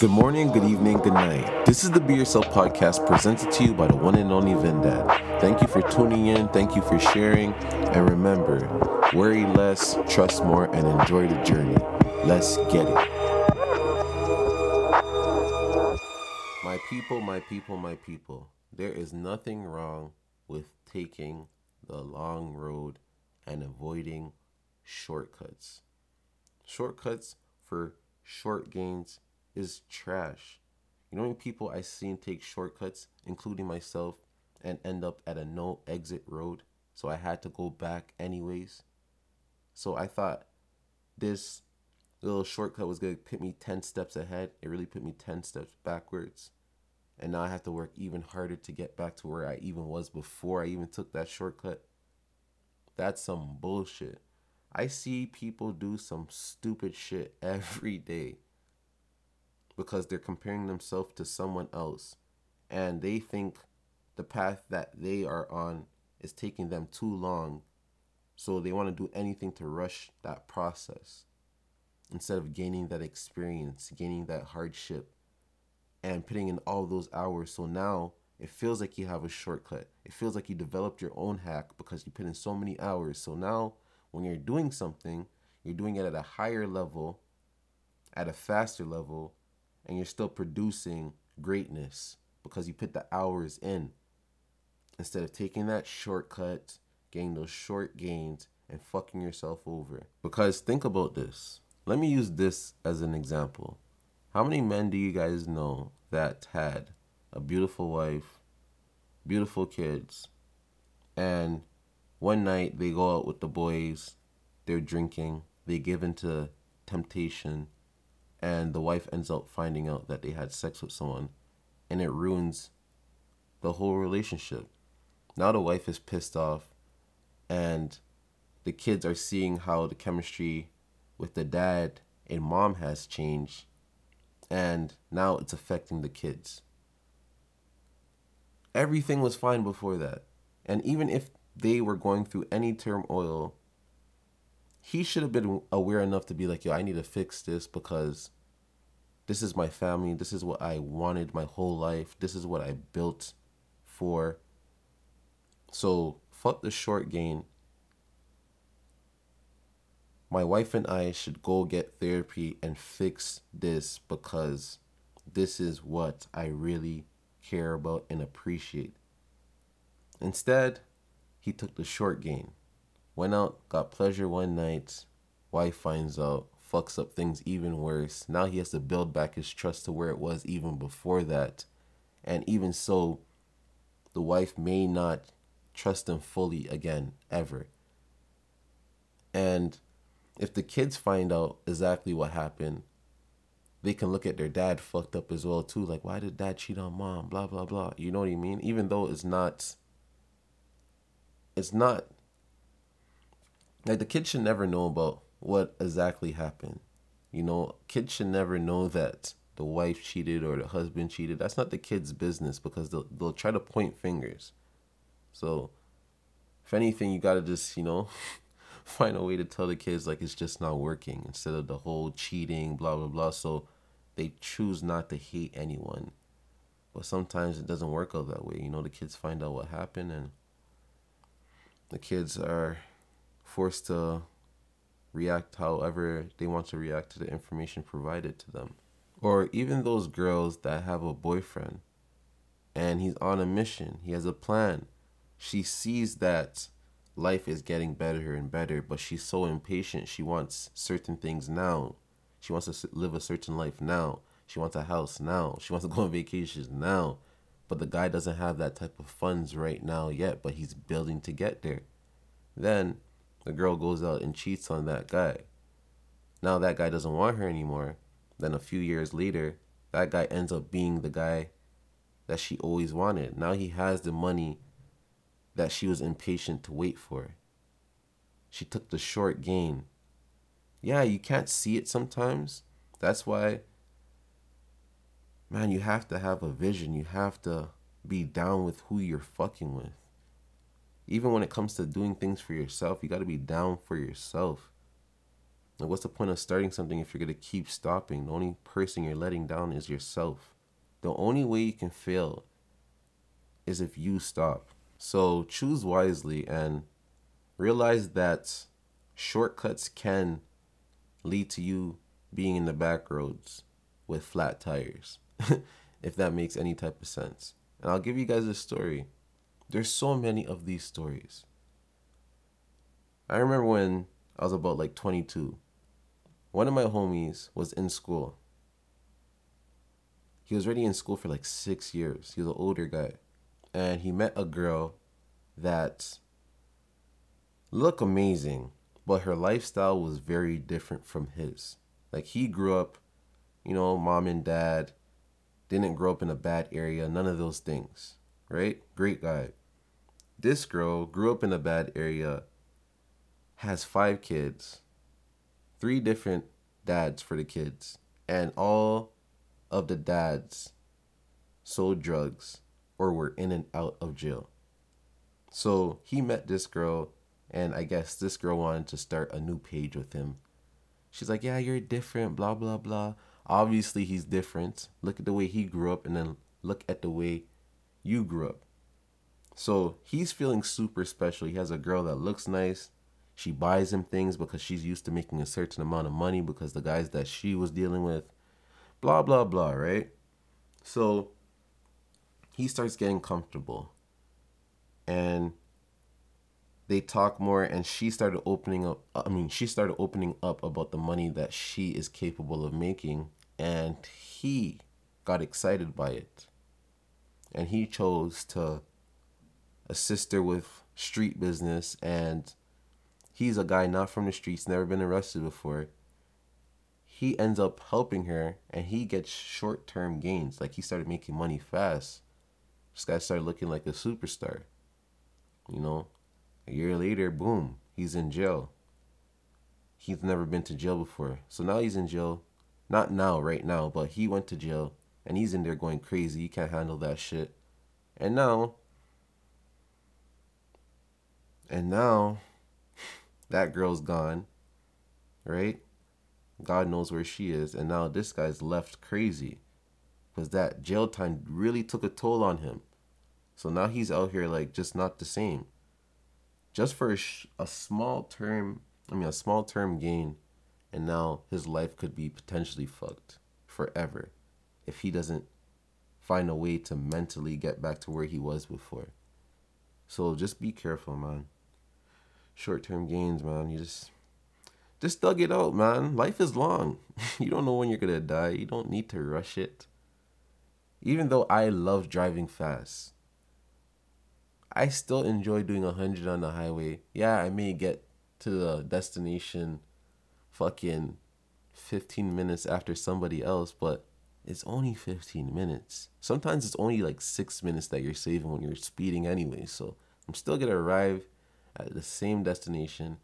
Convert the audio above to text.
Good morning, good evening, good night. This is the Be Yourself podcast presented to you by the one and only Vin Dad. Thank you for tuning in, thank you for sharing, and remember worry less, trust more, and enjoy the journey. Let's get it. My people, my people, my people, there is nothing wrong with taking the long road and avoiding shortcuts. Shortcuts for short gains is trash. You know, people I seen take shortcuts, including myself, and end up at a no exit road. So I had to go back anyways. So I thought this little shortcut was gonna put me 10 steps ahead. It really put me 10 steps backwards. And now I have to work even harder to get back to where I even was before I even took that shortcut. That's some bullshit. I see people do some stupid shit every day because they're comparing themselves to someone else and they think the path that they are on is taking them too long. So they want to do anything to rush that process instead of gaining that experience, gaining that hardship, and putting in all those hours. So now it feels like you have a shortcut. It feels like you developed your own hack because you put in so many hours. So now when you're doing something, you're doing it at a higher level, at a faster level, and you're still producing greatness because you put the hours in instead of taking that shortcut, getting those short gains, and fucking yourself over. Because think about this. Let me use this as an example. How many men do you guys know that had a beautiful wife, beautiful kids, and one night they go out with the boys, they're drinking, they give into temptation, and the wife ends up finding out that they had sex with someone and it ruins the whole relationship. Now the wife is pissed off and the kids are seeing how the chemistry with the dad and mom has changed and now it's affecting the kids. Everything was fine before that. And even if they were going through any turmoil he should have been aware enough to be like, yo, I need to fix this because this is my family. This is what I wanted my whole life. This is what I built for. So fuck the short gain. My wife and I should go get therapy and fix this because this is what I really care about and appreciate. Instead, he took the short gain. Went out, got pleasure one night. Wife finds out, fucks up things even worse. Now he has to build back his trust to where it was even before that. And even so, the wife may not trust him fully again, ever. And if the kids find out exactly what happened, they can look at their dad fucked up as well too. Like, why did dad cheat on mom? Blah blah blah. You know what I mean? Even though it's not it's not like the kid should never know about what exactly happened. You know, kids should never know that the wife cheated or the husband cheated. That's not the kid's business because they'll they'll try to point fingers. So, if anything, you gotta just you know find a way to tell the kids like it's just not working instead of the whole cheating, blah blah blah. So they choose not to hate anyone. But sometimes it doesn't work out that way. You know, the kids find out what happened and the kids are forced to react however they want to react to the information provided to them. Or even those girls that have a boyfriend and he's on a mission, he has a plan. She sees that life is getting better and better, but she's so impatient. She wants certain things now. She wants to live a certain life now. She wants a house now. She wants to go on vacations now. But the guy doesn't have that type of funds right now yet, but he's building to get there. Then the girl goes out and cheats on that guy. Now that guy doesn't want her anymore. Then a few years later, that guy ends up being the guy that she always wanted. Now he has the money that she was impatient to wait for. She took the short gain. Yeah, you can't see it sometimes. That's why, man, you have to have a vision. You have to be down with who you're fucking with even when it comes to doing things for yourself, you got to be down for yourself. Like, what's the point of starting something if you're going to keep stopping? The only person you're letting down is yourself. The only way you can fail is if you stop. So choose wisely and realize that shortcuts can lead to you being in the back roads with flat tires, if that makes any type of sense. And I'll give you guys a story. There's so many of these stories. I remember when I was about like 22. One of my homies was in school. He was already in school for like six years. He was an older guy. And he met a girl that looked amazing, but her lifestyle was very different from his. Like he grew up, you know, mom and dad, didn't grow up in a bad area, none of those things, right? Great guy. This girl grew up in a bad area, has five kids, three different dads for the kids, and all of the dads sold drugs or were in and out of jail. So he met this girl, and I guess this girl wanted to start a new page with him. She's like, Yeah, you're different, blah, blah, blah. Obviously, he's different. Look at the way he grew up, and then look at the way you grew up. So he's feeling super special. He has a girl that looks nice. She buys him things because she's used to making a certain amount of money because the guys that she was dealing with, blah, blah, blah, right? So he starts getting comfortable and they talk more and she started opening up uh, i mean she started opening up about the money that she is capable of making and he got excited by it and he chose to assist her with street business and he's a guy not from the streets never been arrested before he ends up helping her and he gets short-term gains like he started making money fast this guy started looking like a superstar you know, a year later, boom, he's in jail. He's never been to jail before. So now he's in jail. Not now, right now, but he went to jail and he's in there going crazy. He can't handle that shit. And now, and now, that girl's gone, right? God knows where she is. And now this guy's left crazy because that jail time really took a toll on him. So now he's out here like just not the same. Just for a, sh- a small term, I mean a small term gain, and now his life could be potentially fucked forever if he doesn't find a way to mentally get back to where he was before. So just be careful, man. Short term gains, man. You just just thug it out, man. Life is long. you don't know when you're gonna die. You don't need to rush it. Even though I love driving fast, I still enjoy doing 100 on the highway. Yeah, I may get to the destination fucking 15 minutes after somebody else, but it's only 15 minutes. Sometimes it's only like six minutes that you're saving when you're speeding anyway. So I'm still gonna arrive at the same destination